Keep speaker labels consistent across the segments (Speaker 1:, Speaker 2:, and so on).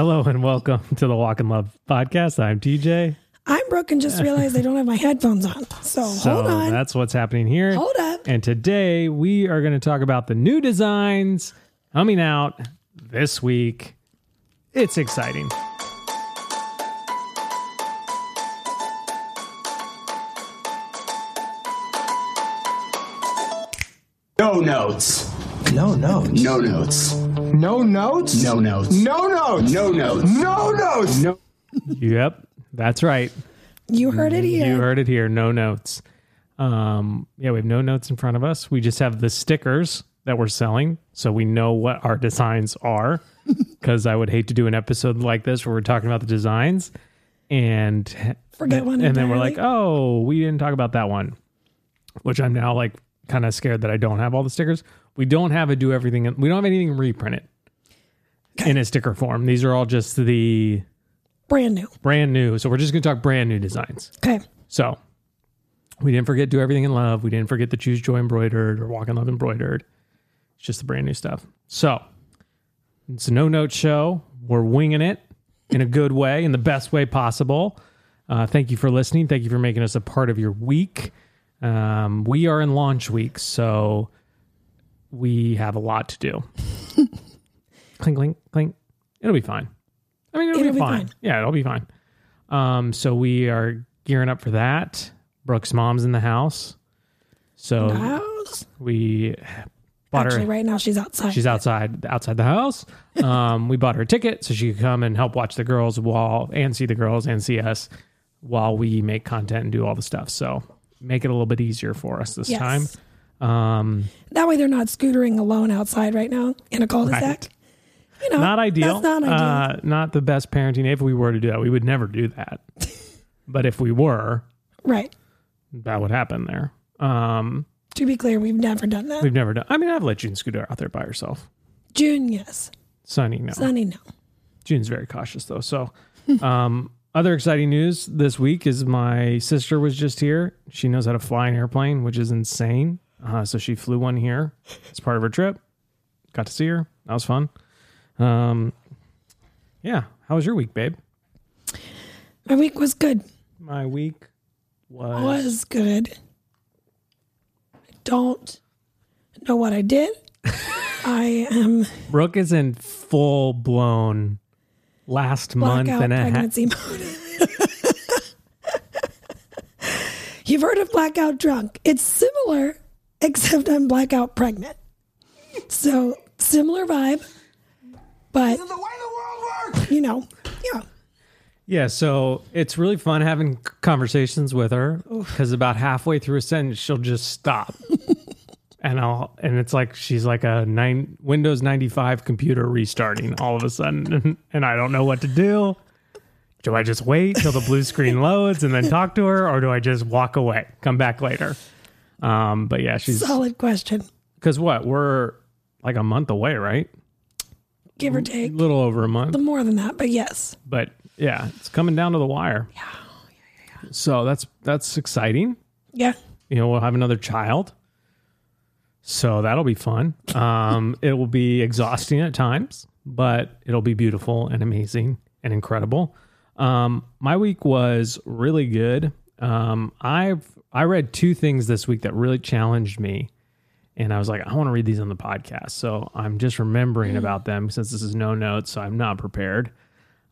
Speaker 1: Hello and welcome to the Walk in Love podcast. I'm TJ.
Speaker 2: I'm Brooke and just realized I don't have my headphones on. So,
Speaker 1: So
Speaker 2: hold on.
Speaker 1: that's what's happening here.
Speaker 2: Hold up.
Speaker 1: And today we are going to talk about the new designs coming out this week. It's exciting.
Speaker 3: No notes.
Speaker 4: No notes.
Speaker 3: No notes.
Speaker 4: No notes?
Speaker 3: No notes.
Speaker 4: No notes.
Speaker 3: No notes.
Speaker 4: No notes.
Speaker 3: No.
Speaker 1: Yep, that's right.
Speaker 2: You heard it here.
Speaker 1: You heard it here. No notes. Um, yeah, we have no notes in front of us. We just have the stickers that we're selling, so we know what our designs are. Because I would hate to do an episode like this where we're talking about the designs and
Speaker 2: Forget one
Speaker 1: and then we're like, oh, we didn't talk about that one. Which I'm now like kind of scared that I don't have all the stickers. We don't have a do everything. We don't have anything reprinted in a sticker form. These are all just the
Speaker 2: Brand new.
Speaker 1: brand new. So we're just going to talk brand new designs.
Speaker 2: Okay.
Speaker 1: So we didn't forget Do Everything in Love. We didn't forget the Choose Joy Embroidered or Walk in Love Embroidered. It's just the brand new stuff. So it's a no note show. We're winging it in a good way, in the best way possible. Uh, thank you for listening. Thank you for making us a part of your week. Um, we are in launch week, so we have a lot to do. clink, clink, clink. It'll be fine. I mean, it'll,
Speaker 2: It'll
Speaker 1: be,
Speaker 2: be
Speaker 1: fine.
Speaker 2: fine.
Speaker 1: Yeah, it'll be fine. Um, so we are gearing up for that. Brooke's mom's in the house, so
Speaker 2: House.
Speaker 1: we bought
Speaker 2: Actually,
Speaker 1: her.
Speaker 2: right now she's outside.
Speaker 1: She's outside outside the house. Um, we bought her a ticket so she could come and help watch the girls while and see the girls and see us while we make content and do all the stuff. So make it a little bit easier for us this
Speaker 2: Yes.
Speaker 1: time. Um,
Speaker 2: that way they're not scootering alone outside right now in a cul-de-sac.
Speaker 1: Right.
Speaker 2: You know,
Speaker 1: not ideal.
Speaker 2: That's not ideal.
Speaker 1: Uh, not the best parenting. If we were to do that, we would never do that. but if we were,
Speaker 2: right.
Speaker 1: that would happen there. Um,
Speaker 2: To be clear, we've never done that.
Speaker 1: we've never done. I mean, I've let June scooter out there by herself.
Speaker 2: June, yes.
Speaker 1: Sunny, no.
Speaker 2: Sunny, no.
Speaker 1: June's very cautious though. So, um, other exciting news this week is my sister was just here. She knows how to fly an airplane, which is insane. Uh, so she flew one here as part of her trip. Got to see her. That was fun. Um, yeah. How was your week, babe?
Speaker 2: My week was good.
Speaker 1: My week was,
Speaker 2: Was good. I don't know what I did. I am
Speaker 1: Brooke is in full blown last month
Speaker 2: blackout
Speaker 1: and a half.
Speaker 2: pregnancy mode. You've heard of blackout drunk. It's similar, except I'm blackout pregnant. So similar vibe, but
Speaker 4: The way the world works.
Speaker 2: you know, yeah.
Speaker 1: Yeah, so it's really fun having conversations with her because about halfway through a sentence she'll just stop, and I'll and it's like she's like a nine Windows ninety five computer restarting all of a sudden, and, and I don't know what to do. Do I just wait till the blue screen loads and then talk to her, or do I just walk away, come back later? Um, but yeah, she's
Speaker 2: Solid question.
Speaker 1: because what we're like a month away, right?
Speaker 2: Give or take, A
Speaker 1: little over a month.
Speaker 2: More than that, but yes.
Speaker 1: but yeah, it's coming down to the wire. Yeah, yeah, Yeah, So that's that's exciting.
Speaker 2: Yeah.
Speaker 1: You know, we'll have another child, so that'll be fun. Um, it will be exhausting at times, but it'll be beautiful and amazing and incredible. Um, my week was really good. Um, I've I read two things this week that really challenged me, and I was like, I want to read these on the podcast. So I'm just remembering about them since this is no notes, so I'm not prepared.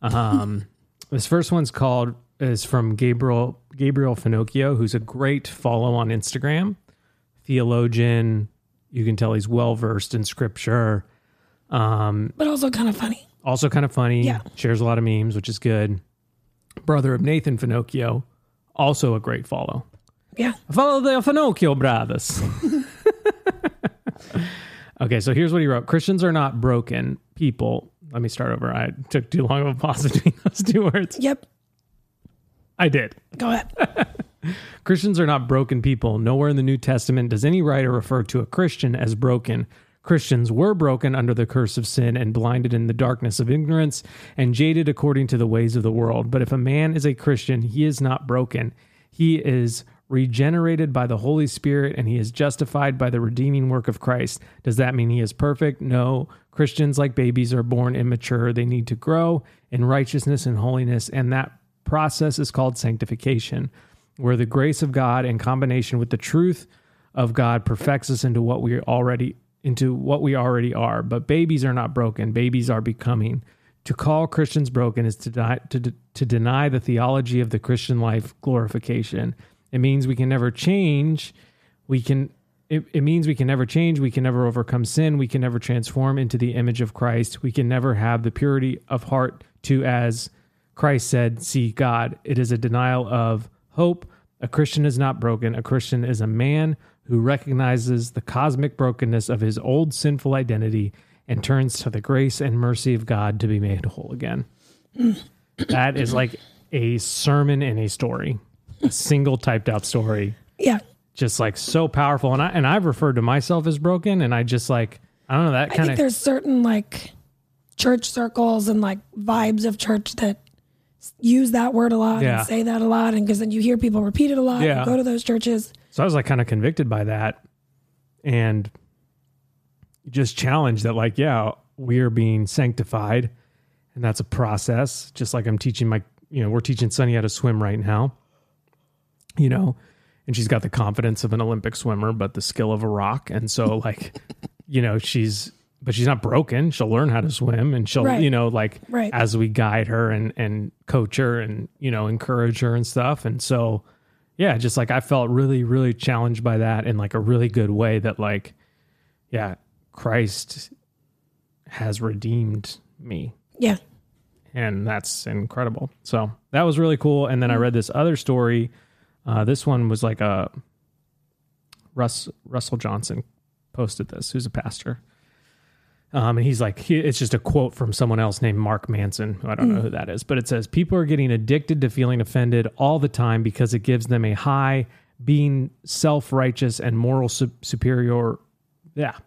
Speaker 1: Um, this first one's called is from Gabriel Gabriel Finochio, who's a great follow on Instagram, theologian. You can tell he's well versed in scripture. Um,
Speaker 2: But also kind of funny.
Speaker 1: also kind of funny.
Speaker 2: Yeah.
Speaker 1: Shares a lot of memes, which is good. Brother of Nathan Finochio, also a great follow.
Speaker 2: Yeah.
Speaker 1: Follow the Finochio brothers. okay, so here's what he wrote Christians are not broken people. Let me start over. I took too long of a pause between those two words.
Speaker 2: Yep.
Speaker 1: I did.
Speaker 2: Go ahead.
Speaker 1: Christians are not broken people. Nowhere in the New Testament does any writer refer to a Christian as broken. Christians were broken under the curse of sin and blinded in the darkness of ignorance and jaded according to the ways of the world. But if a man is a Christian, he is not broken. He is regenerated by the Holy Spirit, and he is justified by the redeeming work of Christ. Does that mean he is perfect? No. Christians, like babies, are born immature. They need to grow in righteousness and holiness, and that process is called sanctification, where the grace of God in combination with the truth of God perfects us into what we already into what we already are. But babies are not broken; babies are becoming. To call Christians broken is to, die, to, to deny the theology of the Christian life glorification. It means we can never change. We can. It, it means we can never change. We can never overcome sin. We can never transform into the image of Christ. We can never have the purity of heart to, as Christ said, see God. It is a denial of hope. A Christian is not broken. A Christian is a man who recognizes the cosmic brokenness of his old sinful identity and turns to the grace and mercy of God to be made whole again. that is like a sermon in a story, a single typed out story,
Speaker 2: Yeah.
Speaker 1: just like so powerful. And I and I've referred to myself as broken, and I just like I don't know that kind of
Speaker 2: there's certain like church circles and like vibes of church that use that word a lot
Speaker 1: Yeah.
Speaker 2: and say that a lot. And because then you hear people repeat it a lot,
Speaker 1: Yeah.
Speaker 2: go to those churches.
Speaker 1: So I was like kind of convicted by that and just challenged that like, yeah, we're being sanctified and that's a process. Just like I'm teaching my, you know, we're teaching Sunny how to swim right now, you know, and she's got the confidence of an Olympic swimmer, but the skill of a rock. And so like, you know, she's, but she's not broken. She'll learn how to swim and she'll,
Speaker 2: Right.
Speaker 1: you know, like
Speaker 2: Right.
Speaker 1: as we guide her and, and coach her and, you know, encourage her and stuff. And so, yeah, just like I felt really, really challenged by that in like a really good way that like, yeah, Christ has redeemed me.
Speaker 2: Yeah.
Speaker 1: And that's incredible. So that was really cool. And then I mm. read this other story. Uh, this one was like a Russ Russell Johnson posted this, who's a pastor. Um, and he's like, he, it's just a quote from someone else named Mark Manson. I don't know who that is, but it says people are getting addicted to feeling offended all the time because it gives them a high, being self righteous and moral su- superior. Yeah,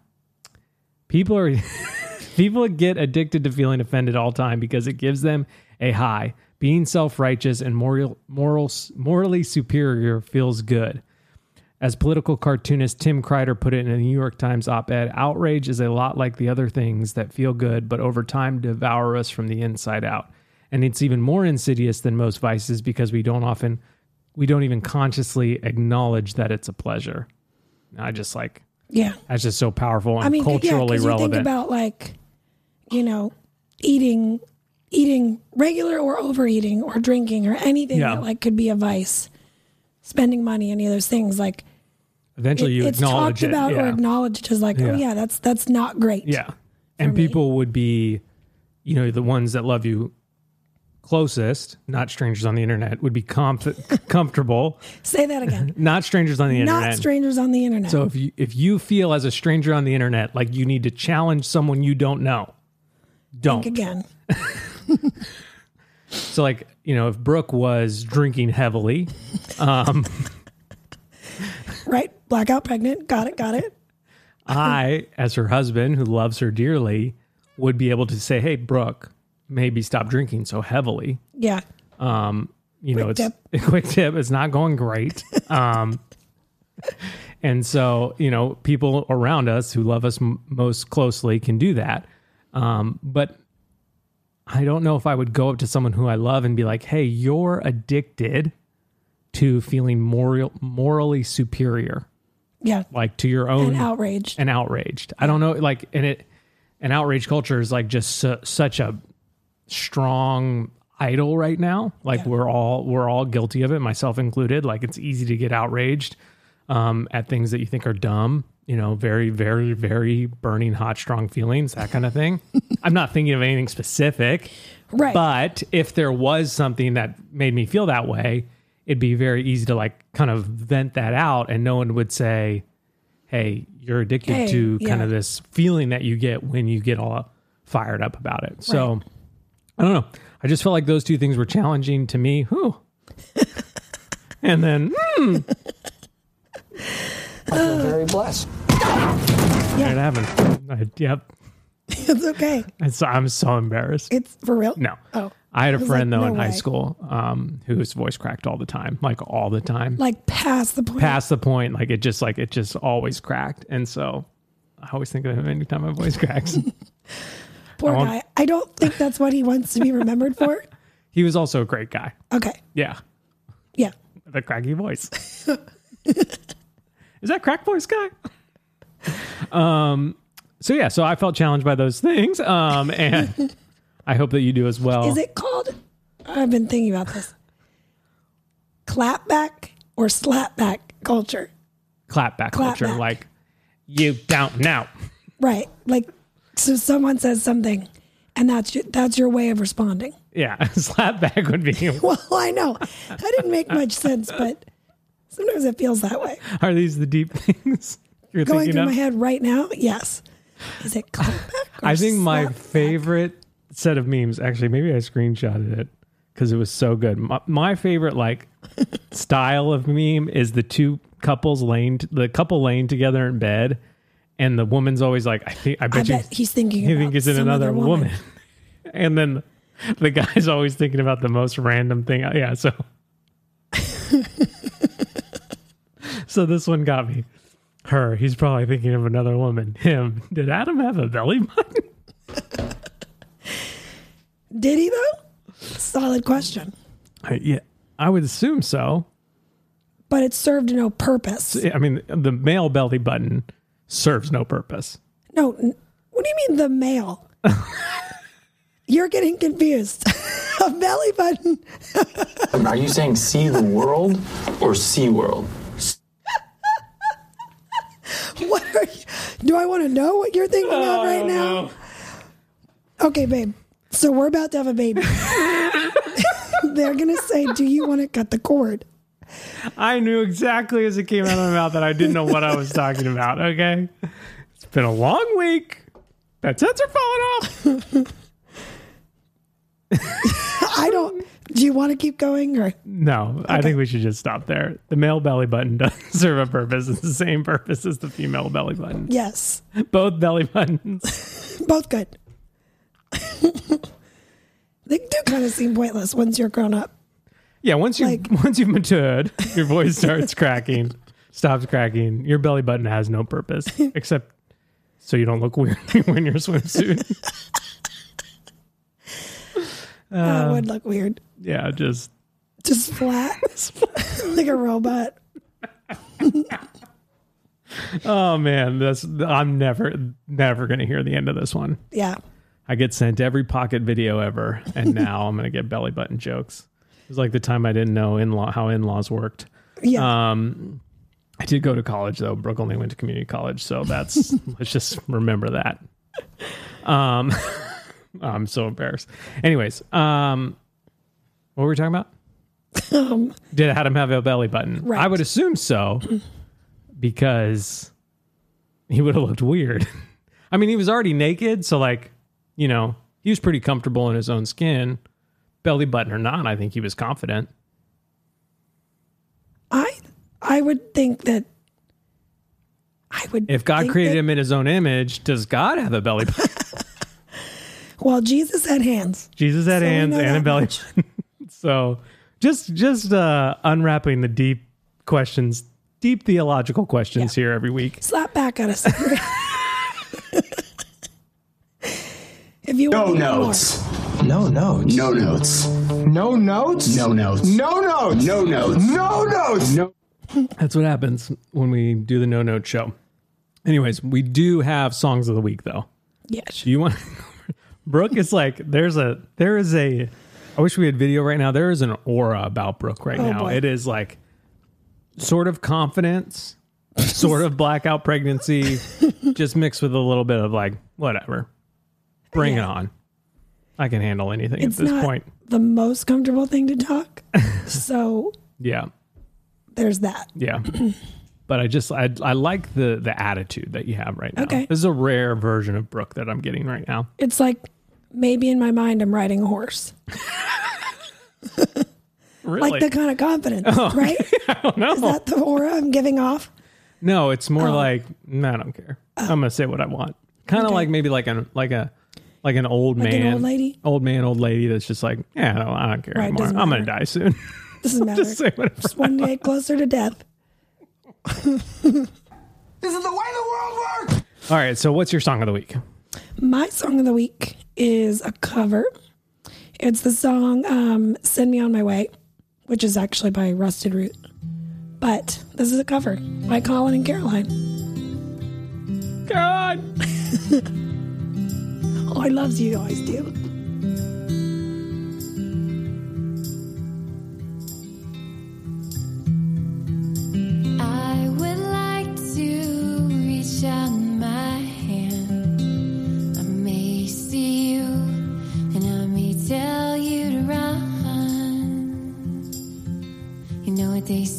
Speaker 1: people are people get addicted to feeling offended all the time because it gives them a high. Being self righteous and moral, moral, morally superior feels good. As political cartoonist Tim Kreider put it in a New York Times op ed, outrage is a lot like the other things that feel good, but over time devour us from the inside out. And it's even more insidious than most vices because we don't often, we don't even consciously acknowledge that it's a pleasure. I just like,
Speaker 2: Yeah.
Speaker 1: that's just so powerful and
Speaker 2: I mean,
Speaker 1: culturally
Speaker 2: yeah,
Speaker 1: relevant.
Speaker 2: think about like, you know, eating, eating regular or overeating or drinking or anything
Speaker 1: Yeah.
Speaker 2: that like could be a vice, spending money, any of those things. Like
Speaker 1: Eventually,
Speaker 2: it-
Speaker 1: you
Speaker 2: it's
Speaker 1: acknowledge
Speaker 2: talked
Speaker 1: it.
Speaker 2: about or
Speaker 1: yeah.
Speaker 2: acknowledged as like, oh,
Speaker 1: Yeah.
Speaker 2: oh yeah, that's that's not great.
Speaker 1: Yeah. And
Speaker 2: me.
Speaker 1: people would be, you know, the ones that love you closest, not strangers on the internet, would be comf- comfortable,
Speaker 2: Say that again.
Speaker 1: not strangers on the internet.
Speaker 2: not strangers on the internet.
Speaker 1: so if you if you feel as a stranger on the internet like you need to challenge someone you don't know, don't.
Speaker 2: Think again.
Speaker 1: So like, you know, if Brooke was drinking heavily, um
Speaker 2: Right. Blackout pregnant. Got it. Got it.
Speaker 1: I, as her husband who loves her dearly, would be able to say, "Hey, Brooke, maybe stop drinking so heavily."
Speaker 2: Yeah.
Speaker 1: Um, you know,
Speaker 2: Quick
Speaker 1: it's a quick tip. It's not going great. Um, and so, you know, people around us who love us m- most closely can do that. Um, but I don't know if I would go up to someone who I love and be like, "Hey, you're addicted to feeling moral, morally superior,
Speaker 2: Yeah.
Speaker 1: like to your own
Speaker 2: And outraged.
Speaker 1: and outraged." I don't know, like, and it, and outrage culture is like just su- such a strong idol right now. Like
Speaker 2: Yeah.
Speaker 1: we're all we're all guilty of it, myself included. Like it's easy to get outraged um, at things that you think are dumb. You know, very, very, very burning hot, strong feelings, that kind of thing. I'm not thinking of anything specific,
Speaker 2: Right.
Speaker 1: but if there was something that made me feel that way, it'd be very easy to like kind of vent that out, and no one would say, "Hey, you're addicted
Speaker 2: Hey,
Speaker 1: to kind of this feeling that you get when you get all fired up about it." So. I don't know. I just felt like those two things were challenging to me. Whew. and then hmm.
Speaker 5: Hmm, very blessed. Yeah.
Speaker 1: it happened. I, yep.
Speaker 2: it's okay.
Speaker 1: It's, I'm so embarrassed.
Speaker 2: It's for real.
Speaker 1: No.
Speaker 2: Oh.
Speaker 1: I had a friend
Speaker 2: like,
Speaker 1: though
Speaker 2: no
Speaker 1: in high school um, whose voice cracked all the time, like all the time,
Speaker 2: Like past the point.
Speaker 1: past the point. Like it just like it just always cracked, and so I always think of him anytime my voice cracks.
Speaker 2: Poor
Speaker 1: I
Speaker 2: guy. I don't think that's what he wants to be remembered for.
Speaker 1: he was also a great guy.
Speaker 2: Okay.
Speaker 1: Yeah,
Speaker 2: Yeah.
Speaker 1: the cracky voice. Is that crack voice guy? Um. So yeah, so I felt challenged by those things. Um, and I hope that you do as well.
Speaker 2: Is it called? I've been thinking about this. Clapback or slapback culture.
Speaker 1: clapback culture?
Speaker 2: Clapback.
Speaker 1: Like you don't know.
Speaker 2: Right. Like, so someone says something and that's your, that's your way of responding.
Speaker 1: Yeah, slapback would be.
Speaker 2: Well, I know that didn't make much sense, but sometimes it feels that way.
Speaker 1: Are these the deep things you're
Speaker 2: Going
Speaker 1: thinking
Speaker 2: through
Speaker 1: of?
Speaker 2: my head right now, yes. Is it
Speaker 1: I think my
Speaker 2: slapback?
Speaker 1: favorite set of memes, actually, maybe I screenshotted it because it was so good. My, my favorite like style of meme is the two couples laying, the couple laying together in bed, and the woman's always like, "I think, I bet
Speaker 2: I
Speaker 1: you,
Speaker 2: bet he's thinking.
Speaker 1: you
Speaker 2: about
Speaker 1: think it's in another
Speaker 2: other
Speaker 1: woman. and then the guy's always thinking about the most random thing. Yeah, so. So this one got me. Her, he's probably thinking of another woman. Him, did Adam have a belly button?
Speaker 2: Did he though? Solid question.
Speaker 1: I, yeah, I would assume so.
Speaker 2: But it served no purpose.
Speaker 1: I mean, the male belly button serves no purpose.
Speaker 2: No, what do you mean the male? You're getting confused. A belly button.
Speaker 5: Are you saying see the world or sea world?
Speaker 2: What are you? Do I want to know what you're thinking of right now? Okay, babe. So we're about to have a baby. They're gonna say, "Do you want to cut the cord?"
Speaker 1: I knew exactly as it came out of my mouth that I didn't know what I was talking about. Okay, it's been a long week. That tits are falling off.
Speaker 2: I don't. Do you want to keep going or?
Speaker 1: No, I think we should just stop there. The male belly button does serve a purpose. It's the same purpose as the female belly button.
Speaker 2: Yes,
Speaker 1: Both belly buttons.
Speaker 2: both good. they do kind of seem pointless once you're grown up.
Speaker 1: Yeah, once you
Speaker 2: Like-
Speaker 1: once you've matured, your voice starts cracking, stops cracking. Your belly button has no purpose except so you don't look weird when you're swimsuit.
Speaker 2: That would look weird.
Speaker 1: Yeah, just
Speaker 2: Just flat, like a robot.
Speaker 1: oh man, that's I'm never never gonna hear the end of this one.
Speaker 2: Yeah.
Speaker 1: I get sent every pocket video ever, and now I'm gonna get belly button jokes. It was like the time I didn't know in law how in laws worked.
Speaker 2: Yeah.
Speaker 1: Um, I did go to college though. Brooke only went to community college, so that's let's just remember that. Um, I'm so embarrassed. Anyways, um, what were we talking about?
Speaker 2: um,
Speaker 1: Did Adam have a belly button?
Speaker 2: Right.
Speaker 1: I would assume so, because he would have looked weird. I mean, he was already naked, so like, you know, he was pretty comfortable in his own skin, belly button or not. I think he was confident.
Speaker 2: I I would think that I would
Speaker 1: If God created
Speaker 2: that-
Speaker 1: him in his own image, does God have a belly button?
Speaker 2: Well, Jesus had hands.
Speaker 1: Jesus had
Speaker 2: So
Speaker 1: hands
Speaker 2: know
Speaker 1: and a belly so just just uh unwrapping the deep questions, deep theological questions here every week.
Speaker 2: Slap back at us. if you
Speaker 3: No
Speaker 2: want to know more.
Speaker 3: notes.
Speaker 5: No notes.
Speaker 3: No notes.
Speaker 4: No notes?
Speaker 3: No notes.
Speaker 4: No notes.
Speaker 3: No notes.
Speaker 4: No notes.
Speaker 3: No.
Speaker 1: That's what happens when we do the no note show. Anyways, we do have songs of the week though.
Speaker 2: Yes.
Speaker 1: Do you want Brooke is like there's a there is a I wish we had video right now. There is an aura about Brooke right
Speaker 2: Oh,
Speaker 1: now.
Speaker 2: boy.
Speaker 1: It is like sort of confidence, sort of blackout pregnancy, just mixed with a little bit of like whatever. Bring it on. I can handle anything
Speaker 2: It's
Speaker 1: at this
Speaker 2: not
Speaker 1: point.
Speaker 2: the most comfortable thing to talk. so
Speaker 1: Yeah.
Speaker 2: there's that.
Speaker 1: Yeah. But I just I I like the the attitude that you have right now.
Speaker 2: Okay.
Speaker 1: This is a rare version of Brooke that I'm getting right now.
Speaker 2: It's like maybe in my mind I'm riding a horse.
Speaker 1: Really?
Speaker 2: Like the kind of confidence, oh, right?
Speaker 1: I don't know.
Speaker 2: Is that the aura I'm giving off?
Speaker 1: no, it's more
Speaker 2: Oh.
Speaker 1: like "Nah, I don't care. I'm gonna say what I want. Kind of
Speaker 2: Okay.
Speaker 1: like maybe like a like a like an old
Speaker 2: Like an
Speaker 1: man,
Speaker 2: old lady?
Speaker 1: old man, old lady that's just like, yeah, no, I don't care
Speaker 2: Right,
Speaker 1: anymore. I'm gonna die soon.
Speaker 2: Doesn't matter.
Speaker 1: just.
Speaker 2: Just one day closer to death.
Speaker 4: This is the way the world works.
Speaker 1: All right, so what's your song of the week?
Speaker 2: My song of the week is a cover. It's the song um, Send Me On My Way, which is actually by Rusted Root. But this is a cover by Colin and Caroline.
Speaker 1: God.
Speaker 2: Oh, I loves you always do.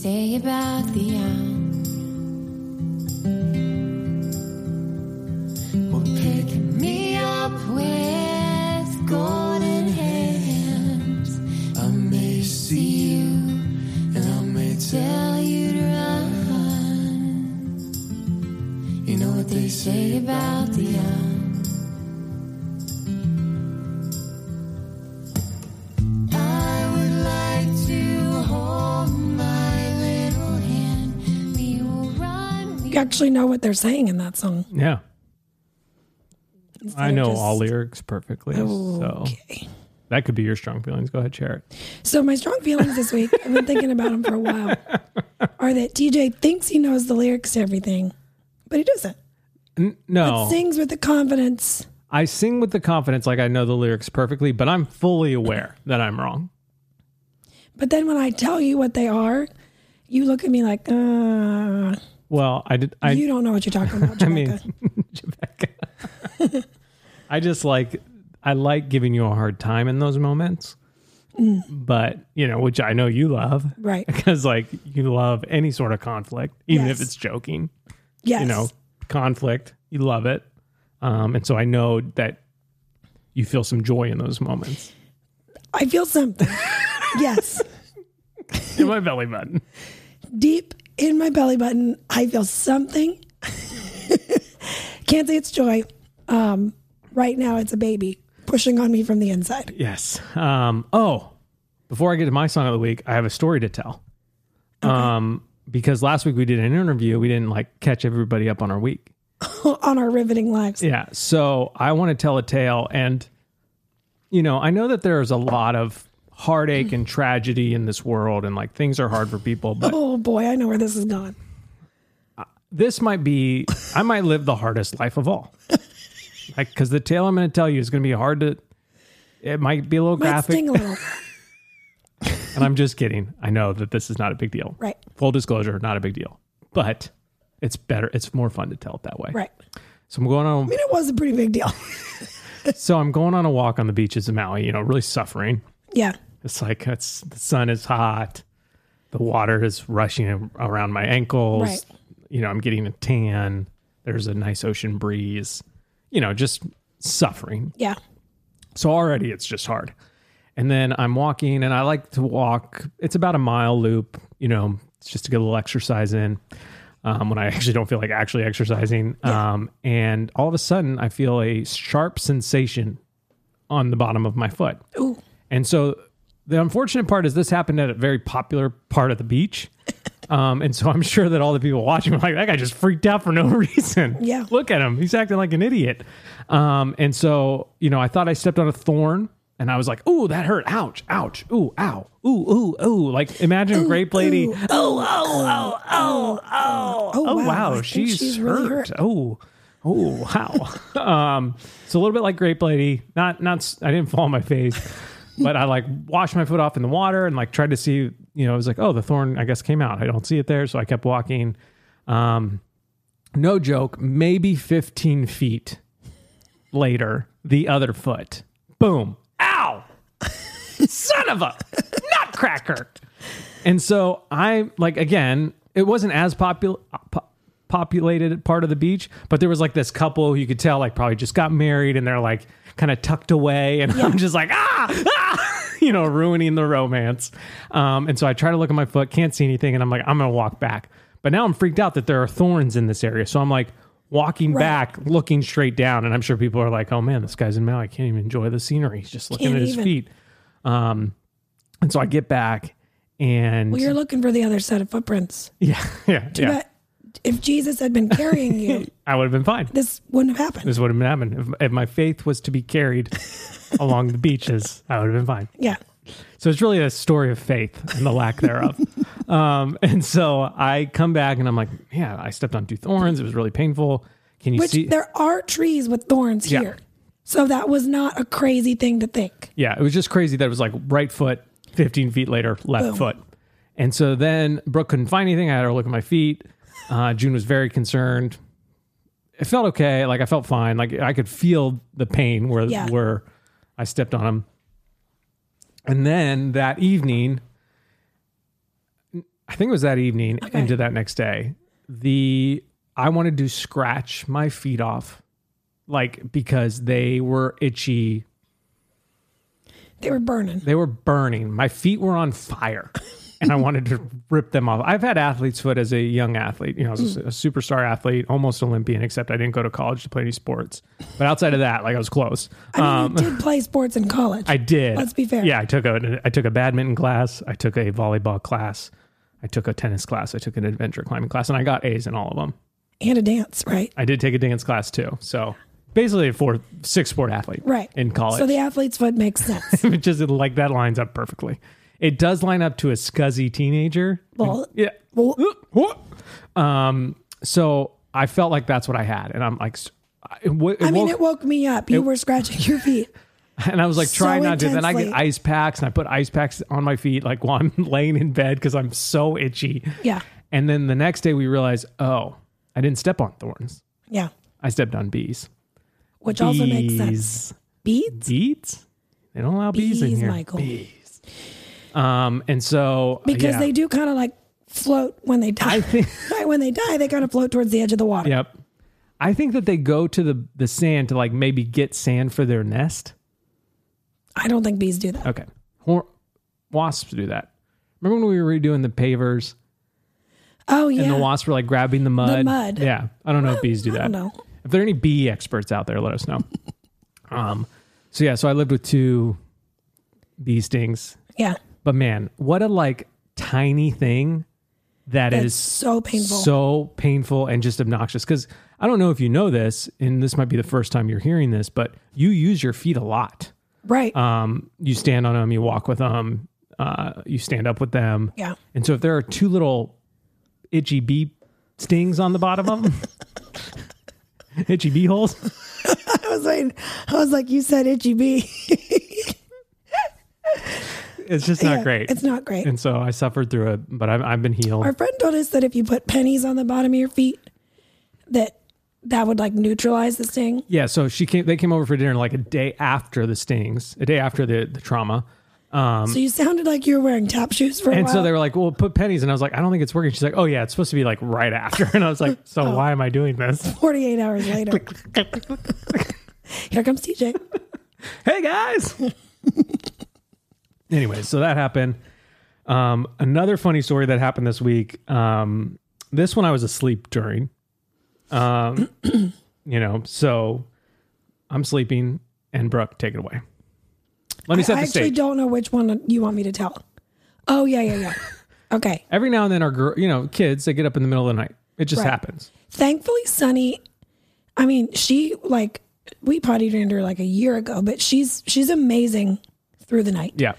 Speaker 6: Say about the young. Well, pick me up with golden hands. I may see you and I may tell you to run. You know what they say about the young.
Speaker 2: Actually know what they're saying in that song.
Speaker 1: Yeah,
Speaker 2: Instead
Speaker 1: I know
Speaker 2: just-
Speaker 1: all lyrics perfectly. So that could be your strong feelings. Go ahead, share it.
Speaker 2: So my strong feelings this week, I've been thinking about them for a while, are that TJ thinks he knows the lyrics to everything, but he doesn't.
Speaker 1: N- no,
Speaker 2: Sings with the confidence.
Speaker 1: I sing with the confidence like I know the lyrics perfectly, but I'm fully aware that I'm wrong.
Speaker 2: But then when I tell you what they are, you look at me like, uh,
Speaker 1: Well, I did. I
Speaker 2: you don't know what you're talking about,
Speaker 1: I
Speaker 2: Rebecca.
Speaker 1: mean, Rebecca. I just like I like giving you a hard time in those moments. But, you know, which I know you love.
Speaker 2: Right.
Speaker 1: Because like you love any sort of conflict, even if it's joking.
Speaker 2: yes.
Speaker 1: You know, conflict. You love it. Um, and so I know that you feel some joy in those moments.
Speaker 2: I feel something. yes.
Speaker 1: In my belly button.
Speaker 2: Deep in my belly button, I feel something. Can't say it's joy. Um, right now, it's a baby pushing on me from the inside.
Speaker 1: Yes. Um, oh, before I get to my song of the week, I have a story to tell. Um, because last week we did an interview, we didn't like catch everybody up on our week.
Speaker 2: on our riveting lives.
Speaker 1: Yeah. So I want to tell a tale. And, you know, I know that there's a lot of heartache and tragedy in this world and like things are hard for people, but
Speaker 2: Oh boy, I know where this is going.
Speaker 1: this might be, I might live the hardest life of all. Like, because the tale I'm going to tell you is going to be hard to, it might be a little
Speaker 2: Might
Speaker 1: graphic.
Speaker 2: sting a little.
Speaker 1: And I'm just kidding. I know that this is not a big deal.
Speaker 2: Right.
Speaker 1: Full disclosure, not a big deal. But it's better. It's more fun to tell it that way.
Speaker 2: Right.
Speaker 1: So I'm going on.
Speaker 2: I mean, it was a pretty big deal.
Speaker 1: So I'm going on a walk on the beaches of Maui. You know, really suffering.
Speaker 2: yeah.
Speaker 1: It's like it's the sun is hot, the water is rushing around my ankles.
Speaker 2: Right.
Speaker 1: You know, I'm getting a tan. There's a nice ocean breeze. You know, just suffering.
Speaker 2: Yeah.
Speaker 1: So already it's just hard. And then I'm walking and I like to walk. It's about a mile loop, you know, it's just to get a little exercise in um, when I actually don't feel like actually exercising. Um, and all of a sudden I feel a sharp sensation on the bottom of my foot.
Speaker 2: Ooh.
Speaker 1: And so the unfortunate part is this happened at a very popular part of the beach. Um, and so I'm sure that all the people watching were like, that guy just freaked out for no reason.
Speaker 2: Yeah.
Speaker 1: Look at him. He's acting like an idiot. Um, and so, you know, I thought I stepped on a thorn and I was like, ooh, that hurt. Ouch, ouch. Ooh, ow. Ooh, ooh, ooh. Like imagine a grape lady.
Speaker 2: ooh,
Speaker 1: oh, oh, oh, oh, oh.
Speaker 2: Oh,
Speaker 1: Oh,
Speaker 2: wow.
Speaker 1: Wow. She's,
Speaker 2: she's really
Speaker 1: hurt.
Speaker 2: hurt.
Speaker 1: Oh, oh, wow. um, so a little bit like grape lady. Not, not, I didn't fall on my face but I like washed my foot off in the water and like tried to see, you know, I was like, oh, the thorn, I guess, came out. I don't see it there. So I kept walking. Um, no joke, maybe 15 feet later, the other foot, boom, ow, son of a nutcracker. And so I like, again, it wasn't as popular. po- populated part of the beach, but there was like this couple who you could tell like probably just got married and they're like kind of tucked away. And I'm just like, ah, ah, you know, ruining the romance. Um, and so I try to look at my foot, can't see anything. And I'm like, I'm going to walk back. But now I'm freaked out that there are thorns in this area. So I'm like, walking
Speaker 2: Right.
Speaker 1: back, looking straight down, and I'm sure people are like, "Oh man, this guy's in Maui. I can't even enjoy the scenery. He's just looking
Speaker 2: Can't
Speaker 1: at his
Speaker 2: even.
Speaker 1: feet." Um, and so I get back, and
Speaker 2: Well, you're looking for the other set of footprints.
Speaker 1: yeah, yeah, yeah.
Speaker 2: But if Jesus had been carrying you,
Speaker 1: I would have been fine.
Speaker 2: this wouldn't have happened.
Speaker 1: This would have happened if, if my faith was to be carried along the beaches. I would have been fine.
Speaker 2: yeah.
Speaker 1: So it's really a story of faith and the lack thereof. um, and so I come back and I'm like, yeah, I stepped on two thorns. It was really painful. Can you
Speaker 2: Which
Speaker 1: see?
Speaker 2: there are trees with thorns
Speaker 1: Yeah.
Speaker 2: here. So that was not a crazy thing to think.
Speaker 1: Yeah, it was just crazy that it was like right foot, 15 feet later, left
Speaker 2: Boom.
Speaker 1: foot. And so then Brooke couldn't find anything. I had her look at my feet. Uh, June was very concerned. It felt okay. Like I felt fine. Like I could feel the pain where
Speaker 2: Yeah.
Speaker 1: where I stepped on them. And then that evening, I think it was that evening into that next day, the I wanted to scratch my feet off, like because they were itchy
Speaker 2: They were burning.
Speaker 1: they were burning. My feet were on fire. And I wanted to rip them off. I've had athlete's foot as a young athlete. You know, I was a, a superstar athlete, almost Olympian, except I didn't go to college to play any sports. But outside of that, like I was close.
Speaker 2: I mean, you did play sports in college.
Speaker 1: Um, I did.
Speaker 2: Let's be fair.
Speaker 1: Yeah, I took a I took a badminton class. I took a volleyball class. I took a tennis class. I took an adventure climbing class, and I got A's in all of them.
Speaker 2: And a dance, right?
Speaker 1: I did take a dance class too. So basically, a four six sport athlete.
Speaker 2: Right.
Speaker 1: in college.
Speaker 2: So the athlete's foot makes sense.
Speaker 1: It just like that lines up perfectly. It does line up to a scuzzy teenager.
Speaker 2: Well,
Speaker 1: Yeah.
Speaker 2: well,
Speaker 1: Um. So I felt like that's what I had, and I'm like, it, wo- it
Speaker 2: I mean,
Speaker 1: woke-
Speaker 2: it woke me up. You were scratching your feet.
Speaker 1: and I was like
Speaker 2: so
Speaker 1: trying not to. Then I get ice packs, and I put ice packs on my feet, like while I'm laying in bed because I'm so itchy.
Speaker 2: Yeah.
Speaker 1: And then the next day we realized, oh, I didn't step on thorns.
Speaker 2: Yeah.
Speaker 1: I stepped on bees.
Speaker 2: Which also makes sense.
Speaker 1: Bees. Bees? They don't allow bees, in here.
Speaker 2: Michael.
Speaker 1: Bees. Um. And so
Speaker 2: Because
Speaker 1: yeah.
Speaker 2: they do kind of like float when they die.
Speaker 1: Think.
Speaker 2: right when they die, they kind of float towards the edge of the water.
Speaker 1: Yep. I think that they go to the the sand to like maybe get sand for their nest.
Speaker 2: I don't think bees do that.
Speaker 1: Okay. Hor- wasps do that. Remember when we were redoing the pavers
Speaker 2: Oh, yeah.
Speaker 1: and the wasps were like grabbing the mud?
Speaker 2: The mud.
Speaker 1: Yeah. I don't know if bees do
Speaker 2: I
Speaker 1: that.
Speaker 2: don't know.
Speaker 1: If there are any bee experts out there, let us know. um. So yeah. So I lived with two bee stings,
Speaker 2: Yeah.
Speaker 1: But man, what a like tiny thing that
Speaker 2: That's
Speaker 1: is
Speaker 2: so painful.
Speaker 1: so painful and just obnoxious because i don't know if you know this and this might be the first time you're hearing this but you use your feet a lot
Speaker 2: right.
Speaker 1: um, you stand on them you walk with them uh, you stand up with them
Speaker 2: yeah.
Speaker 1: and so if there are two little itchy bee stings on the bottom of them itchy bee holes
Speaker 2: I was like, I was like, you said itchy bee.
Speaker 1: it's just not
Speaker 2: Yeah,
Speaker 1: great
Speaker 2: It's not great.
Speaker 1: and so i suffered through it but i've, I've been healed
Speaker 2: Our friend told us that if you put pennies on the bottom of your feet, that that would like neutralize the sting.
Speaker 1: Yeah, so she came. They came over for dinner like a day after the stings, a day after the the trauma, Um,
Speaker 2: so you sounded like you were wearing tap shoes for a
Speaker 1: and so they were like, "Well, put pennies," and I was like, "I don't think it's working." She's like, "Oh yeah, it's supposed to be like right after," and I was like, "So
Speaker 2: Oh.
Speaker 1: why am I doing this?"
Speaker 2: 48 hours later. Here comes TJ.
Speaker 1: hey guys. Anyway, so that happened. Um, another funny story that happened this week. Um, this one I was asleep during. Um, you know, so I'm sleeping, and Brooke, take it away. Let me set the I
Speaker 2: actually
Speaker 1: stage.
Speaker 2: don't know which one you want me to tell. Oh, yeah, yeah, yeah. Okay.
Speaker 1: Every now and then, our girl, you know, kids, they get up in the middle of the night. It just
Speaker 2: Right.
Speaker 1: happens.
Speaker 2: Thankfully, Sunny, I mean, she like, we potty trained her like a year ago, but she's she's amazing through the night.
Speaker 1: Yeah.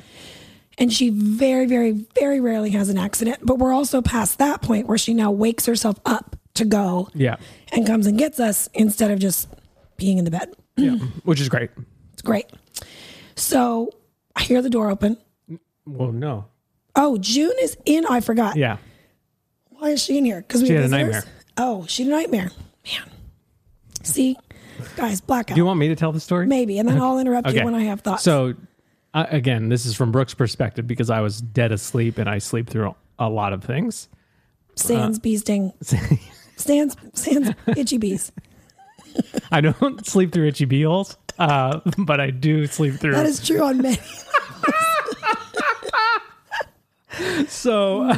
Speaker 2: and she very, very, very rarely has an accident. But we're also past that point where she now wakes herself up to go
Speaker 1: Yeah.
Speaker 2: and comes and gets us instead of just being in the bed.
Speaker 1: Yeah. Which is great.
Speaker 2: It's great. So I hear the door open.
Speaker 1: Well, no.
Speaker 2: Oh, June is in. Oh, I forgot.
Speaker 1: Yeah.
Speaker 2: Why is she in here? Because we
Speaker 1: She had a nightmare.
Speaker 2: Oh, she had a nightmare. Man. See, guys, blackout.
Speaker 1: Do you want me to tell the story?
Speaker 2: Maybe, and then I'll interrupt you when I have thoughts.
Speaker 1: So, uh, again, this is from Brooke's perspective because I was dead asleep and I sleep through a lot of things.
Speaker 2: Sans bee sting. Sans, sans itchy bees.
Speaker 1: I don't sleep through itchy bee holes, uh, but I do sleep through.
Speaker 2: That is true on many.
Speaker 1: so,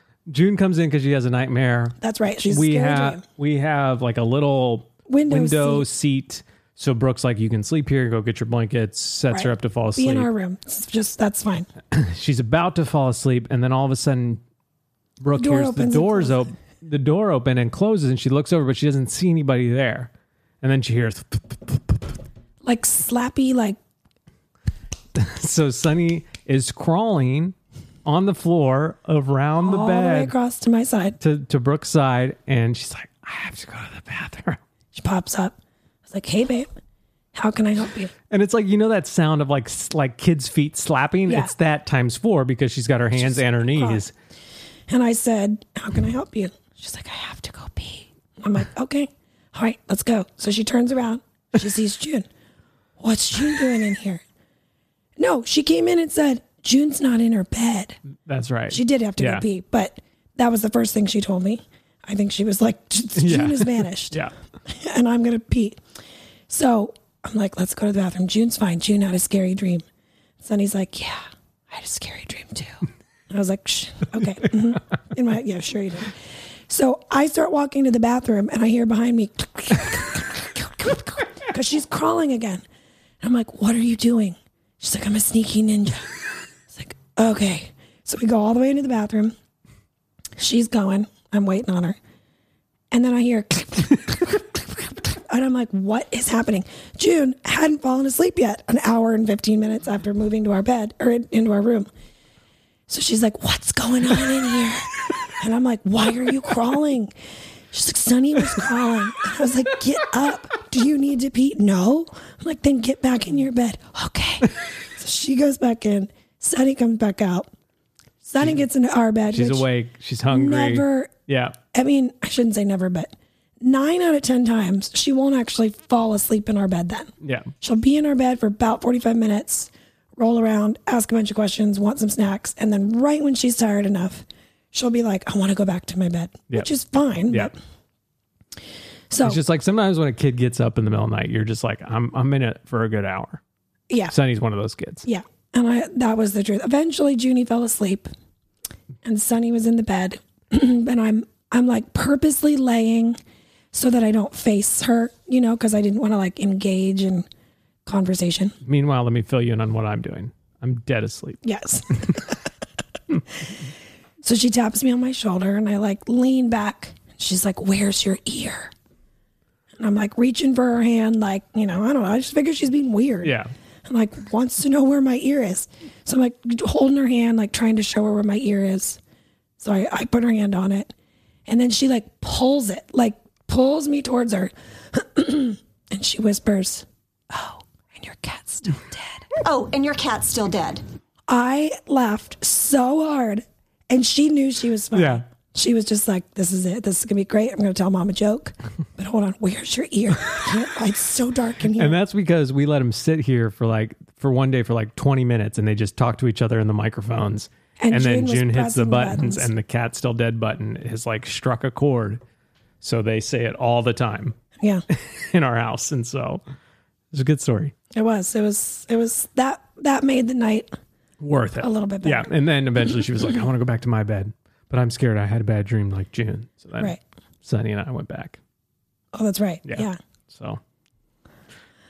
Speaker 1: June comes in because she has a nightmare.
Speaker 2: That's right. She's
Speaker 1: we
Speaker 2: scared
Speaker 1: have we have like a little
Speaker 2: Window
Speaker 1: window
Speaker 2: seat.
Speaker 1: seat. So Brooke's like, you can sleep here, go get your blankets, sets her up to fall
Speaker 2: Be
Speaker 1: asleep.
Speaker 2: in our room. It's just that's fine.
Speaker 1: She's about to fall asleep, and then all of a sudden, Brooke
Speaker 2: Door
Speaker 1: hears the doors open, the door open and closes, and she looks over, but she doesn't see anybody there. And then she hears,
Speaker 2: Like slappy, like
Speaker 1: so Sunny is crawling on the floor around the
Speaker 2: all the way
Speaker 1: bed
Speaker 2: across to my side.
Speaker 1: to, to Brooke's side, and she's like, I have to go to the bathroom.
Speaker 2: She pops up. Was like, "Hey, babe, how can I help you?"
Speaker 1: And it's like you know that sound of like like kids' feet slapping.
Speaker 2: Yeah.
Speaker 1: It's that times four because she's got her hands and her knees.
Speaker 2: And I said, How can I help you? She's like, I have to go pee. I'm like, Okay, all right, let's go. So she turns around. She sees June. What's June doing in here? No, she came in and said, June's not in her bed.
Speaker 1: That's right.
Speaker 2: She did have to
Speaker 1: Yeah.
Speaker 2: go pee, but that was the first thing she told me. I think she was like, June
Speaker 1: Yeah.
Speaker 2: is vanished
Speaker 1: Yeah.
Speaker 2: and I'm going to pee. So I'm like, let's go to the bathroom. June's fine. June had a scary dream. Sunny's like, yeah, I had a scary dream too. I was like, Shh, okay. mhm." In my, yeah, sure you did. So I start walking to the bathroom and I hear behind me, because she's crawling again. And I'm like, what are you doing? She's like, I'm a sneaky ninja. It's like, okay. So we go all the way into the bathroom. She's going. I'm waiting on her. And then I hear, and I'm like, what is happening? June hadn't fallen asleep yet, an hour and 15 minutes after moving to our bed or in- into our room. So she's like, what's going on in here? And I'm like, why are you crawling? She's like, Sunny was crawling. And I was like, get up. Do you need to pee? No. I'm like, then get back in your bed. Okay. So she goes back in. Sunny comes back out. Sunny gets into our bed.
Speaker 1: She's awake. She's hungry.
Speaker 2: Never
Speaker 1: Yeah.
Speaker 2: I mean, I shouldn't say never, but nine out of 10 times, she won't actually fall asleep in our bed then.
Speaker 1: Yeah.
Speaker 2: She'll be in our bed for about 45 minutes, roll around, ask a bunch of questions, want some snacks. And then right when she's tired enough, she'll be like, I want to go back to my bed,
Speaker 1: Yep.
Speaker 2: which is fine.
Speaker 1: Yeah.
Speaker 2: So,
Speaker 1: It's just like sometimes when a kid gets up in the middle of the night, you're just like, I'm I'm in it for a good hour.
Speaker 2: yeah.
Speaker 1: Sunny's one of those kids.
Speaker 2: Yeah. And I that was the truth. Eventually Junie fell asleep and Sunny was in the bed. and I'm I'm like purposely laying so that I don't face her, you know, because I didn't want to like engage in conversation.
Speaker 1: Meanwhile, let me fill you in on what I'm doing. I'm dead asleep.
Speaker 2: Yes. so she taps me on my shoulder and I like lean back. She's like, Where's your ear? And I'm like reaching for her hand, like, you know, I don't know. I just figure she's being weird.
Speaker 1: Yeah.
Speaker 2: and like wants to know where my ear is. So I'm like holding her hand, like trying to show her where my ear is. So I, I put her hand on it. And then she like pulls it, like pulls me towards her. and she whispers, Oh, and your cat's still dead.
Speaker 7: Oh, and your cat's still dead.
Speaker 2: I laughed so hard. And she knew she was fine.
Speaker 1: Yeah.
Speaker 2: She was just like, This is it. This is gonna be great. I'm gonna tell mom a joke. But hold on, where's your ear? It's so dark in here.
Speaker 1: And that's because we let him sit here for like for one day for like 20 minutes and they just talk to each other in the microphones.
Speaker 2: And
Speaker 1: And, then
Speaker 2: June was
Speaker 1: June hits the buttons
Speaker 2: buttons.
Speaker 1: and the cat still dead button has like struck a chord. So they say it all the time
Speaker 2: yeah.
Speaker 1: in our house. And so it's a good story.
Speaker 2: It was. It was it was that that made the night
Speaker 1: Worth it.
Speaker 2: A little bit
Speaker 1: Yeah. And then eventually she was like, I want to go back to my bed. But I'm scared I had a bad dream like June. So then
Speaker 2: right.
Speaker 1: Sunny and I went back.
Speaker 2: Oh, that's right.
Speaker 1: Yeah.
Speaker 2: Yeah.
Speaker 1: So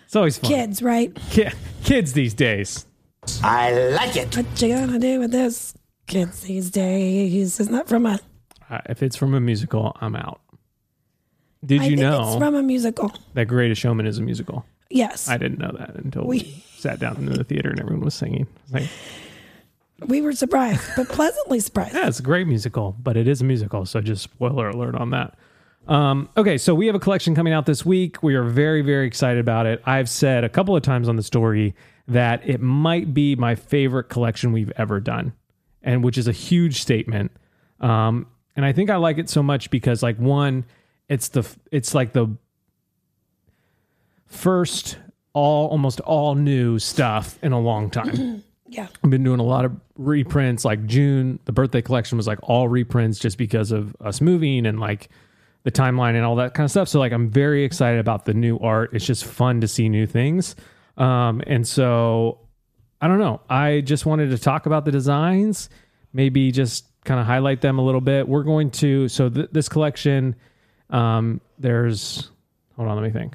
Speaker 1: it's always fun.
Speaker 2: Kids, right?
Speaker 1: Ki- kids these days.
Speaker 3: I like it.
Speaker 2: What you gonna do with this? Kids these days. Isn't that from a
Speaker 1: Uh, if it's from a musical, I'm out. Did
Speaker 2: I
Speaker 1: you know
Speaker 2: it's from a musical.
Speaker 1: that Greatest Showman is a musical?
Speaker 2: Yes.
Speaker 1: I didn't know that until we,
Speaker 2: We-
Speaker 1: sat down in the theater and everyone was singing. I was like,
Speaker 2: we were surprised, but pleasantly surprised.
Speaker 1: yeah, it's a great musical, but it is a musical. So just spoiler alert on that. Um, okay, so we have a collection coming out this week. We are very, very excited about it. I've said a couple of times on the story that it might be my favorite collection we've ever done, and which is a huge statement. Um, and I think I like it so much because, like, one, it's the it's like the first all almost all new stuff in a long time.
Speaker 2: Yeah.
Speaker 1: I've been doing a lot of reprints. Like June, the birthday collection was like all reprints just because of us moving and like the timeline and all that kind of stuff. So like I'm very excited about the new art. It's just fun to see new things. Um, and so I don't know. I just wanted to talk about the designs, maybe just kind of highlight them a little bit. We're going to so th- this collection. Um, there's hold on, let me think.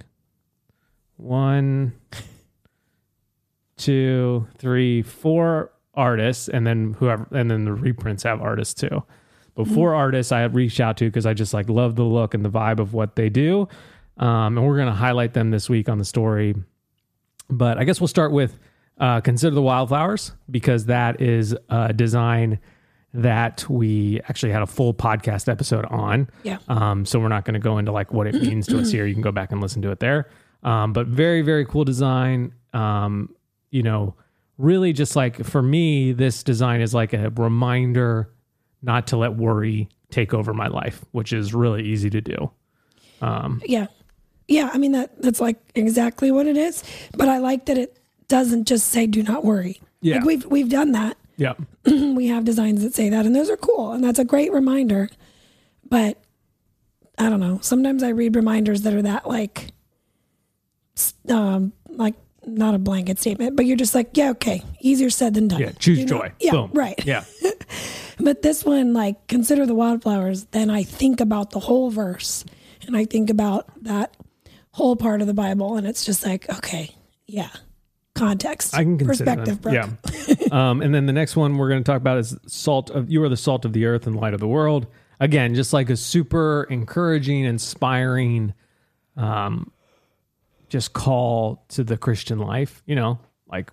Speaker 1: One, two, three, four artists, and then whoever, and then the reprints have artists too. But four artists I have reached out to because I just like love the look and the vibe of what they do. Um, and we're going to highlight them this week on the story. But I guess we'll start with uh, Consider the Wildflowers because that is a design that we actually had a full podcast episode on.
Speaker 2: Yeah.
Speaker 1: Um, so we're not going to go into like what it means to us here. You can go back and listen to it there. Um, but very, very cool design. Um, you know, really just like for me, this design is like a reminder not to let worry take over my life, which is really easy to do.
Speaker 2: Yeah. Yeah, I mean that that's like exactly what it is, but I like that it doesn't just say do not worry.
Speaker 1: Yeah.
Speaker 2: Like we've we've done that.
Speaker 1: Yeah.
Speaker 2: we have designs that say that and those are cool and that's a great reminder. But I don't know. Sometimes I read reminders that are that like um like not a blanket statement, but you're just like, yeah, okay, easier said than done.
Speaker 1: Yeah. Choose
Speaker 2: Do not-
Speaker 1: joy.
Speaker 2: yeah,
Speaker 1: Boom.
Speaker 2: right.
Speaker 1: Yeah.
Speaker 2: But this one, like, consider the wildflowers, then I think about the whole verse and I think about that whole part of the Bible. And it's just like, okay, yeah, context,
Speaker 1: I can consider
Speaker 2: perspective. Brooke.
Speaker 1: Yeah. um, and then the next one we're going to talk about is salt of you are the salt of the earth and light of the world. Again, just like a super encouraging, inspiring, um, just call to the Christian life. You know, like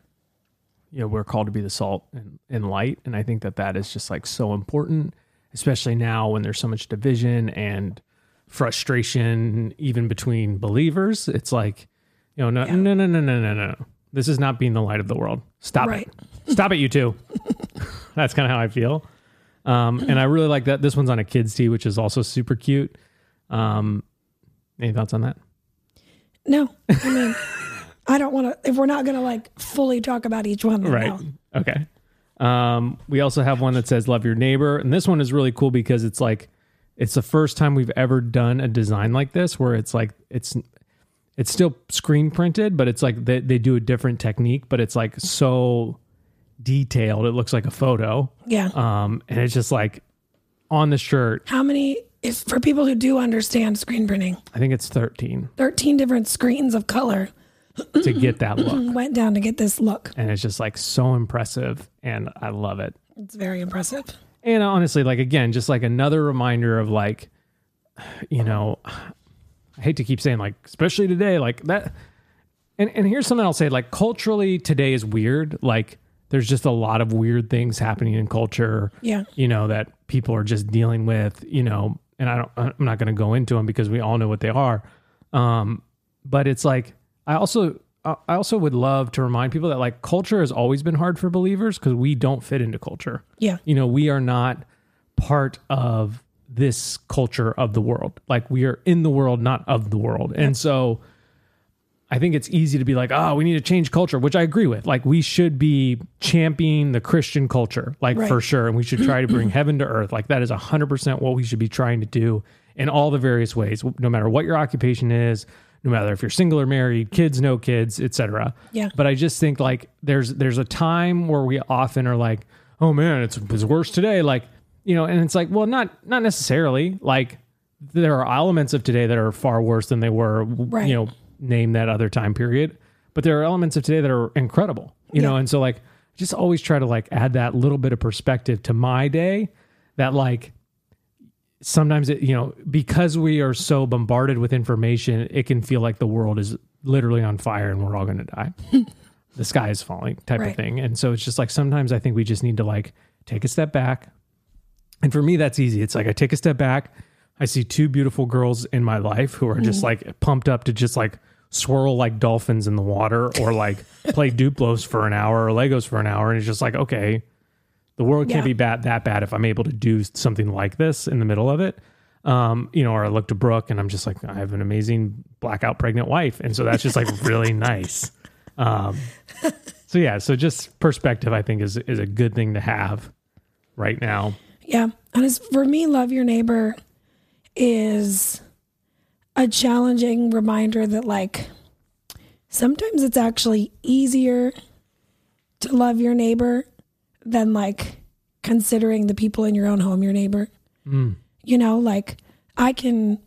Speaker 1: you know we're called to be the salt and, and light, and I think that that is just like so important, especially now when there's so much division and frustration, even between believers. It's like you know, no, no, no, no, no, no, no. This is not being the light of the world. Stop
Speaker 2: Right.
Speaker 1: it. Stop it, you two. That's kind of how I feel. Um, and I really like that. This one's on a kid's tee, which is also super cute. Um, any thoughts on that?
Speaker 2: No, I mean, I don't want to, if we're not going to like fully talk about each one,
Speaker 1: Right.
Speaker 2: no.
Speaker 1: Okay. Um, we also have one that says love your neighbor. And this one is really cool because it's like, it's the first time we've ever done a design like this where it's like, it's, it's still screen printed, but it's like they, they do a different technique, but it's like so detailed. It looks like a photo.
Speaker 2: Yeah.
Speaker 1: Um, and it's just like on the shirt,
Speaker 2: How many, if for people who do understand screen printing,
Speaker 1: I think it's 13
Speaker 2: 13 different screens of color
Speaker 1: to get that look.
Speaker 2: went down to get this look.
Speaker 1: And it's just like so impressive. And I love it.
Speaker 2: It's very impressive.
Speaker 1: And honestly, like again, just like another reminder of like, you know, I hate to keep saying like, especially today, like that. And and here's something I'll say: like culturally, today is weird. Like there's just a lot of weird things happening in culture.
Speaker 2: Yeah.
Speaker 1: You know that people are just dealing with. You know, and I don't. I'm not going to go into them because we all know what they are. Um, but it's like I also I I also would love to remind people that like culture has always been hard for believers because we don't fit into culture
Speaker 2: Yeah.
Speaker 1: you know, we are not part of this culture of the world. Like we are in the world, not of the world. And so I think it's easy to be like, oh, we need to change culture, which I agree with. Like we should be championing the Christian culture, like
Speaker 2: Right.
Speaker 1: for sure. And we should try to bring heaven to earth. Like that is 100% what we should be trying to do in all the various ways, no matter what your occupation is, no matter if you're single or married, kids, no kids, etc.
Speaker 2: Yeah.
Speaker 1: But I just think like there's there's a time where we often are like, oh man, it's, it's worse today. Like, you know, and it's like, well, not not necessarily. Like there are elements of today that are far worse than they were,
Speaker 2: Right.
Speaker 1: you know, name that other time period. But there are elements of today that are incredible, you know, and so like just always try to like add that little bit of perspective to my day that like sometimes it you know because we are so bombarded with information it can feel like the world is literally on fire and we're all going to die the sky is falling type of thing and so it's just like sometimes i think we just need to like take a step back and for me that's easy it's like i take a step back i see two beautiful girls in my life who are just like pumped up to just like swirl like dolphins in the water or like play duplos for an hour or legos for an hour and it's just like okay the world can't be bad that bad if I'm able to do something like this in the middle of it. Um, you know, or I look to Brooke and I'm just like, I have an amazing blackout pregnant wife. And so that's just like really nice. Um, so yeah, so just perspective I think is is a good thing to have right now.
Speaker 2: Yeah. And as for me, love your neighbor is a challenging reminder that like sometimes it's actually easier to love your neighbor than like considering the people in your own home your neighbor. Mm. You know, like I can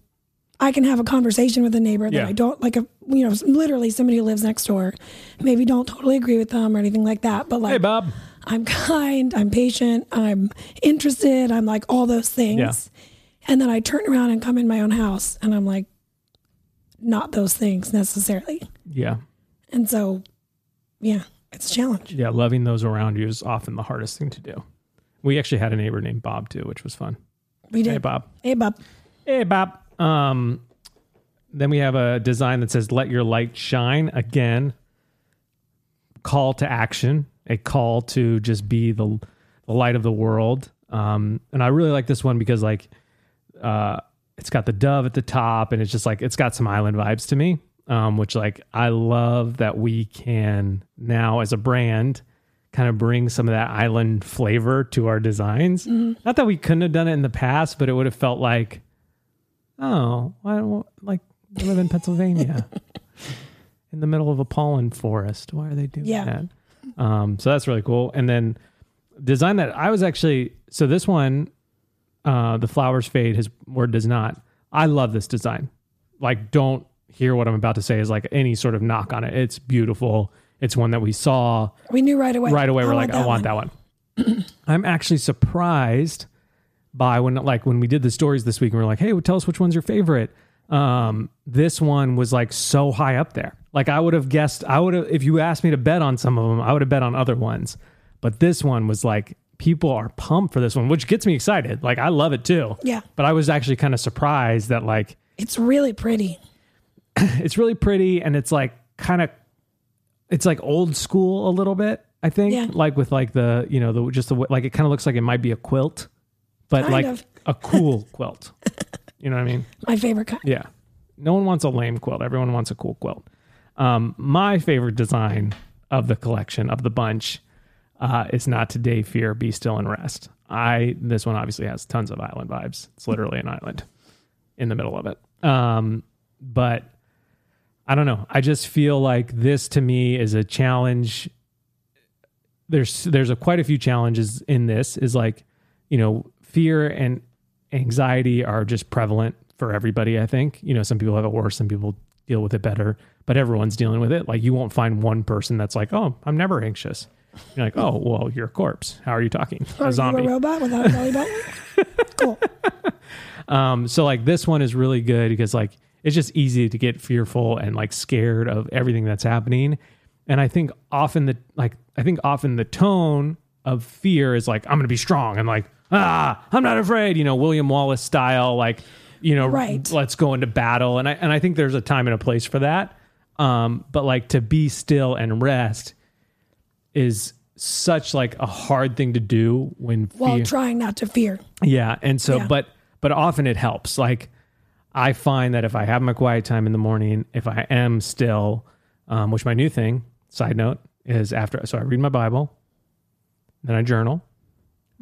Speaker 2: I can have a conversation with a neighbor that
Speaker 1: Yeah.
Speaker 2: I don't like a you know literally somebody who lives next door. Maybe don't totally agree with them or anything like that, but like
Speaker 1: Hey, Bob.
Speaker 2: I'm kind, I'm patient, I'm interested, I'm like all those things.
Speaker 1: Yeah.
Speaker 2: And then I turn around and come in my own house and I'm like not those things necessarily.
Speaker 1: Yeah.
Speaker 2: And so yeah, it's a challenge.
Speaker 1: Yeah. Loving those around you is often the hardest thing to do. We actually had a neighbor named Bob too, which was fun.
Speaker 2: We did.
Speaker 1: Hey, Bob.
Speaker 2: Hey, Bob.
Speaker 1: Hey, Bob. Um, then we have a design that says "Let your light shine." Again, call to action, a call to just be the the light of the world. Um, and I really like this one because like, uh, it's got the dove at the top, and it's just like it's got some island vibes to me. Um, which like I love that we can now as a brand kind of bring some of that island flavor to our designs. Not that we couldn't have done it in the past, but it would have felt like oh, why don't like they live in Pennsylvania in the middle of a pollen forest. Why are they doing
Speaker 2: Yeah.
Speaker 1: that? Um, so that's really cool. And then design that I was actually so this one, uh, the flowers fade, his word does not. I love this design. Like, don't hear what I'm about to say is like any sort of knock on it. It's beautiful. It's one that we saw
Speaker 2: We knew right away.
Speaker 1: right away
Speaker 2: I
Speaker 1: we're like i want
Speaker 2: one.
Speaker 1: that one i'm actually surprised by when like when we did the stories this week and we are like hey well, tell us which one's your favorite um this one was like so high up there like i would have guessed i would have if you asked me to bet on some of them i would have bet on other ones but this one was like people are pumped for this one which gets me excited like i love it too
Speaker 2: Yeah.
Speaker 1: but i was actually kind of surprised that like
Speaker 2: It's really pretty.
Speaker 1: it's really pretty and it's like kind of it's like old school a little bit i think
Speaker 2: Yeah.
Speaker 1: like with like the you know the just the way- like it kind of looks like it might be a quilt but
Speaker 2: Kind
Speaker 1: like
Speaker 2: of.
Speaker 1: a cool quilt you know what i mean
Speaker 2: My favorite kind.
Speaker 1: yeah no one wants a lame quilt everyone wants a cool quilt um my favorite design of the collection of the bunch uh is not today fear be still and rest i this one obviously has tons of island vibes it's literally an island in the middle of it um but I don't know. I just feel like this to me is a challenge. There's there's a quite a few challenges in this. Is like, you know, fear and anxiety are just prevalent for everybody. I think you know some people have it worse, some people deal with it better, but everyone's dealing with it. Like you won't find one person that's like, oh, I'm never anxious. You're like, oh, well, you're a corpse. How are you talking?
Speaker 2: Are
Speaker 1: A zombie.
Speaker 2: a robot without a belly button? cool.
Speaker 1: Um, so like this one is really good because like it's just easy to get fearful and like scared of everything that's happening. And I think often the like I think often the tone of fear is like I'm gonna be strong and like ah I'm not afraid you know William Wallace style like you know
Speaker 2: Right.
Speaker 1: let's go into battle and I and I think there's a time and a place for that. Um, but like to be still and rest is such like a hard thing to do when
Speaker 2: While
Speaker 1: fear
Speaker 2: trying not to fear.
Speaker 1: yeah, and so
Speaker 2: Yeah.
Speaker 1: but but often it helps. Like I find that if I have my quiet time in the morning, if I am still, um, which my new thing, side note, is after so I read my Bible, then I journal.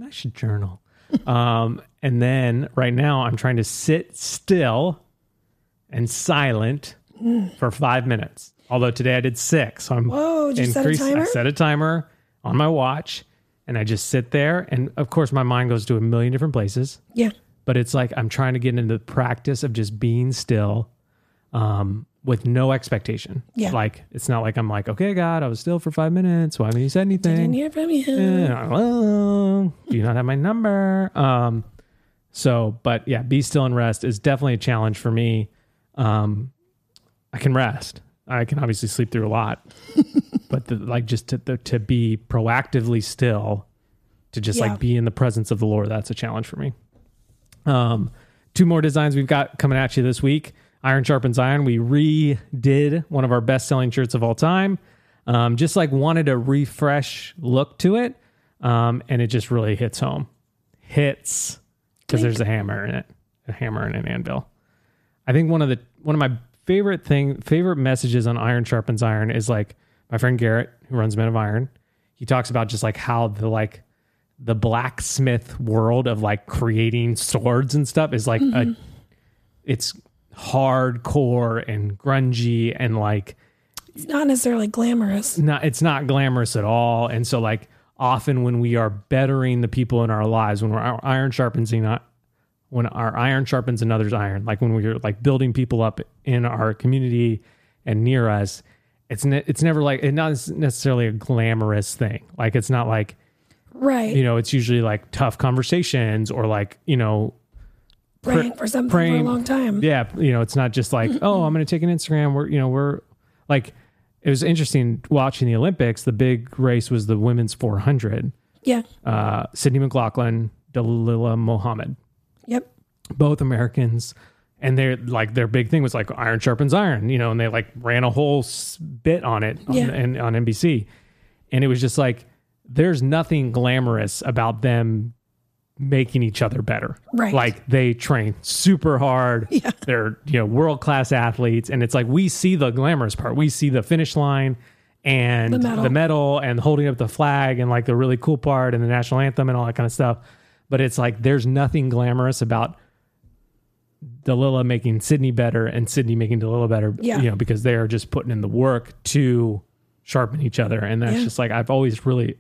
Speaker 1: I should journal. Um, and then right now I'm trying to sit still and silent for five minutes. Although today I did six, so I'm
Speaker 2: Whoa, did you set
Speaker 1: increased- I set a timer on my watch, and I just sit there. And of course, my mind goes to a million different places
Speaker 2: Yeah.
Speaker 1: but it's like I'm trying to get into the practice of just being still um, with no expectation.
Speaker 2: Yeah.
Speaker 1: Like, it's not like I'm like, okay, God, I was still for five minutes. Why haven't you said anything?
Speaker 2: Didn't hear from you.
Speaker 1: Hello. Do you not have my number? Um, so, but yeah, be still and rest is definitely a challenge for me. Um, I can rest. I can obviously sleep through a lot, but the, like just to the, to be proactively still, to just
Speaker 2: Yeah.
Speaker 1: like be in the presence of the Lord, that's a challenge for me. Um, two more designs we've got coming at you this week. Iron sharpens iron. We redid one of our best selling shirts of all time. Um, just like wanted a refresh look to it. Um, and it just really hits home. Hits because there's a hammer in it, a hammer and an anvil. I think one of the one of my favorite thing favorite messages on Iron Sharpens Iron is like my friend Garrett, who runs Men of Iron. He talks about just like how the like the blacksmith world of like creating swords and stuff is like a it's hardcore and grungy and like
Speaker 2: It's not necessarily glamorous.
Speaker 1: not it's not glamorous at all and so like often when we are bettering the people in our lives, when we're our iron sharpens not when our iron sharpens another's iron, like when we're like building people up in our community and near us, it's ne- it's never like it's not necessarily a glamorous thing. Like it's not like
Speaker 2: Right.
Speaker 1: you know, it's usually like tough conversations or like you know
Speaker 2: praying for something
Speaker 1: praying-
Speaker 2: for a long time.
Speaker 1: yeah, you know, it's not just like, oh, I'm going to take an Instagram. We're, you know, we're like, it was interesting watching the Olympics. The big race was the women's 400.
Speaker 2: Yeah.
Speaker 1: Uh, Sydney McLaughlin, Dalilah Muhammad,
Speaker 2: Yep.
Speaker 1: both Americans. And they're like, their big thing was like iron sharpens iron, you know, and they like ran a whole bit on it on,
Speaker 2: Yeah.
Speaker 1: and, on NBC. And it was just like, there's nothing glamorous about them making each other better.
Speaker 2: Right.
Speaker 1: Like they train super hard.
Speaker 2: Yeah.
Speaker 1: They're, you know, world class athletes. And it's like we see the glamorous part. We see the finish line and
Speaker 2: The
Speaker 1: the
Speaker 2: medal.
Speaker 1: medal. and holding up the flag and like the really cool part and the national anthem and all that kind of stuff. But it's like there's nothing glamorous about Dalilah making Sydney better and Sydney making Dalilah better.
Speaker 2: Yeah.
Speaker 1: You know, because they are just putting in the work to sharpen each other. And that's
Speaker 2: Yeah.
Speaker 1: just like I've always really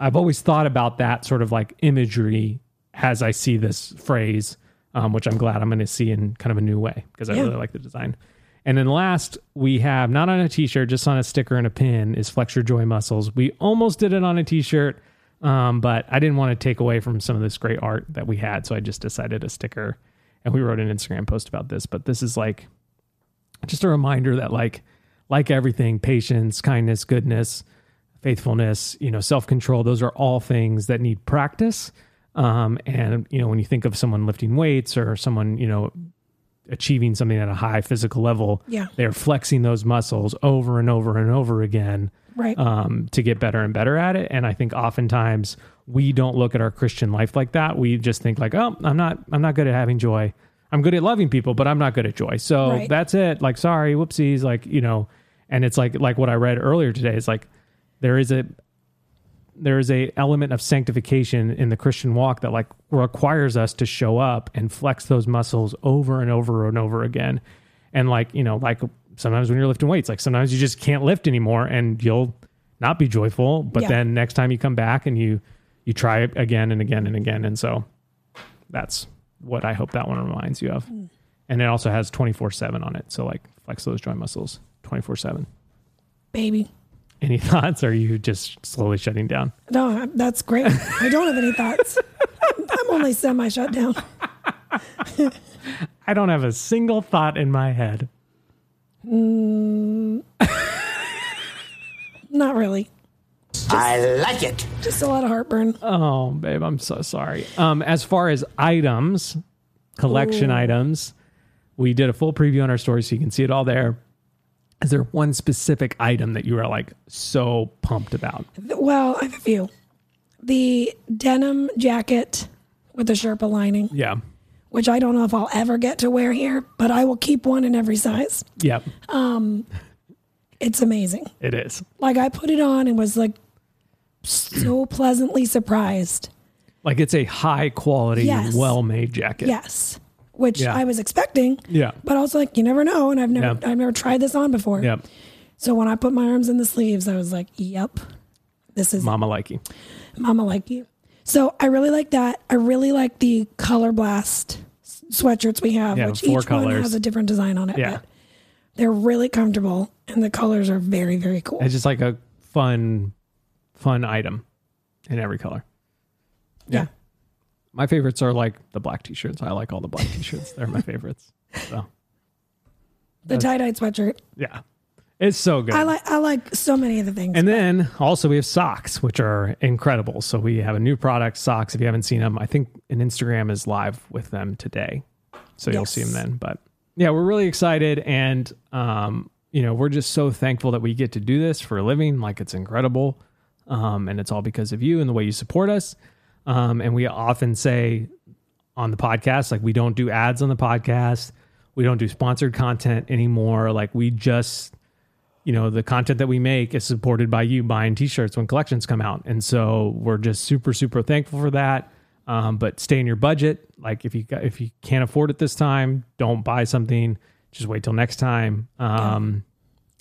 Speaker 1: I've always thought about that sort of like imagery as I see this phrase, um, which I'm glad I'm going to see in kind of a new way because I
Speaker 2: Yeah.
Speaker 1: really like the design. And then last, we have not on a t-shirt, just on a sticker and a pin is Flex Your Joy Muscles. We almost did it on a t-shirt, um, but I didn't want to take away from some of this great art that we had, so I just decided a sticker. And we wrote an Instagram post about this, but this is like just a reminder that like like everything, patience, kindness, goodness, faithfulness, you know, self-control, those are all things that need practice. Um, and you know, when you think of someone lifting weights or someone, you know, achieving something at a high physical level,
Speaker 2: Yeah.
Speaker 1: they're flexing those muscles over and over and over again
Speaker 2: Right.
Speaker 1: um, to get better and better at it. And I think oftentimes we don't look at our Christian life like that. We just think like, oh, I'm not, I'm not good at having joy. I'm good at loving people, but I'm not good at joy. So
Speaker 2: Right.
Speaker 1: that's it. Like, sorry, whoopsies. Like, you know, and it's like, like what I read earlier today is like, there is a, there is a element of sanctification in the Christian walk that like requires us to show up and flex those muscles over and over and over again. And like, you know, like sometimes when you're lifting weights, like sometimes you just can't lift anymore and you'll not be joyful, but
Speaker 2: Yeah.
Speaker 1: then next time you come back and you you try it again and again and again. And so that's what I hope that one reminds you of. Hmm. And it also has 24/7 on it. So like flex those joint muscles 24/7.
Speaker 2: Baby.
Speaker 1: Any thoughts or are you just slowly shutting down?
Speaker 2: No, that's great. I don't have any thoughts. I'm only semi shut down.
Speaker 1: I don't have a single thought in my head.
Speaker 2: Not really.
Speaker 3: I like it.
Speaker 2: Just a lot of heartburn.
Speaker 1: Oh, babe, I'm so sorry. Um, as far as items, collection items, we did a full preview on our story, so you can see it all there. Is there one specific item that you are like so pumped about?
Speaker 2: Well, I have a few. The denim jacket with the Sherpa lining,
Speaker 1: Yeah,
Speaker 2: which I don't know if I'll ever get to wear here, but I will keep one in every size.
Speaker 1: yep, um,
Speaker 2: It's amazing.
Speaker 1: it is.
Speaker 2: Like I put it on and was like so pleasantly surprised.
Speaker 1: Like it's a high quality,
Speaker 2: Yes.
Speaker 1: well made jacket.
Speaker 2: Yes. Which
Speaker 1: Yeah.
Speaker 2: I was expecting.
Speaker 1: Yeah.
Speaker 2: But I was like, you never know. And I've never
Speaker 1: Yeah.
Speaker 2: I've never tried this on before.
Speaker 1: Yep.
Speaker 2: So when I put my arms in the sleeves, I was like, Yep. This is
Speaker 1: Mama like you,
Speaker 2: Mama like you. So I really like that. I really like the color blast sweatshirts we have,
Speaker 1: Yeah,
Speaker 2: which
Speaker 1: four
Speaker 2: each one has a different design on it.
Speaker 1: Yeah.
Speaker 2: But they're really comfortable and the colors are very, very cool.
Speaker 1: It's just like a fun, fun item in every color.
Speaker 2: yeah.
Speaker 1: My favorites are like the black t-shirts. I like all the black t-shirts. They're my favorites. So
Speaker 2: The tie dye sweatshirt.
Speaker 1: yeah, it's so good.
Speaker 2: I like I like so many of the things.
Speaker 1: And then also we have socks, which are incredible. So we have a new product, socks. If you haven't seen them, I think an Instagram is live with them today, so you'll
Speaker 2: Yes.
Speaker 1: see them then. But yeah, we're really excited, and um, you know, we're just so thankful that we get to do this for a living. Like it's incredible, um, and it's all because of you and the way you support us. Um, and we often say on the podcast, like we don't do ads on the podcast, we don't do sponsored content anymore. Like we just you know the content that we make is supported by you buying t-shirts when collections come out. And so we're just super super thankful for that. Um, but stay in your budget. Like if you if you can't afford it this time don't buy something. Just wait till next time. Um,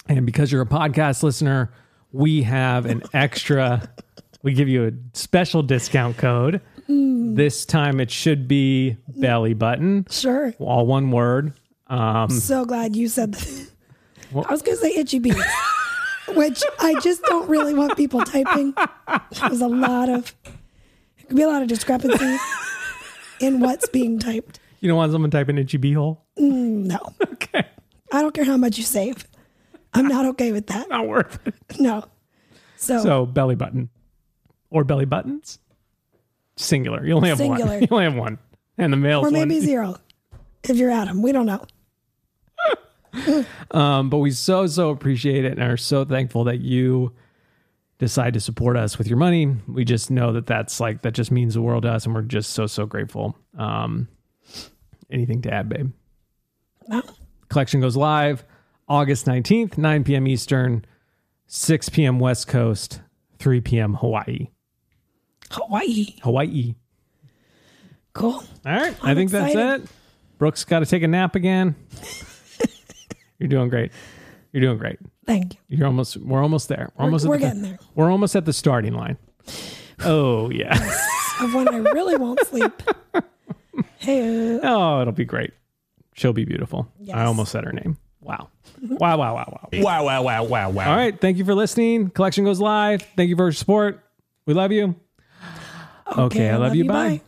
Speaker 1: and because you're a podcast listener we have an extra we give you a special discount code. This time it should be belly button,
Speaker 2: Sure.
Speaker 1: all one word. Um,
Speaker 2: So glad you said that. I was going to say itchy beats, which I just don't really want people typing. There's a lot of, it could be a lot of discrepancy in what's being typed.
Speaker 1: you don't want someone typing itchy beehole?
Speaker 2: No.
Speaker 1: Okay,
Speaker 2: I don't care how much you save. I'm not okay with that.
Speaker 1: not worth it.
Speaker 2: No. So,
Speaker 1: So belly button or belly buttons, singular. You only have
Speaker 2: Singular.
Speaker 1: one. You only have one, and the male
Speaker 2: or maybe
Speaker 1: one.
Speaker 2: zero if you're Adam. We don't know.
Speaker 1: Um, but we so so appreciate it and are so thankful that you decide to support us with your money. We just know that that's like that just means the world to us, and we're just so so grateful. Um, anything to add, babe?
Speaker 2: No.
Speaker 1: Collection goes live August nineteenth, nine p.m. Eastern, six p.m. West Coast, three p.m. Hawaii.
Speaker 2: Hawaii.
Speaker 1: Hawaii.
Speaker 2: Cool.
Speaker 1: All right, i
Speaker 2: I'm
Speaker 1: think
Speaker 2: excited.
Speaker 1: that's it. Brooke's got to take a nap again. You're doing great. You're doing great.
Speaker 2: Thank you.
Speaker 1: You're almost. We're almost there. We're, almost.
Speaker 2: we're
Speaker 1: at the,
Speaker 2: getting there.
Speaker 1: We're almost at the starting line. Oh yeah.
Speaker 2: Of when I really won't sleep. Hey,
Speaker 1: oh, it'll be great. She'll be beautiful.
Speaker 2: Yes.
Speaker 1: I almost said her name. Wow. Mm-hmm. Wow. Wow. Wow. Wow.
Speaker 3: Wow, wow, wow, wow, wow.
Speaker 1: All right. Thank you for listening. Collection goes live. Thank you for your support. We love you. Okay. I love, you. Bye.
Speaker 2: Bye.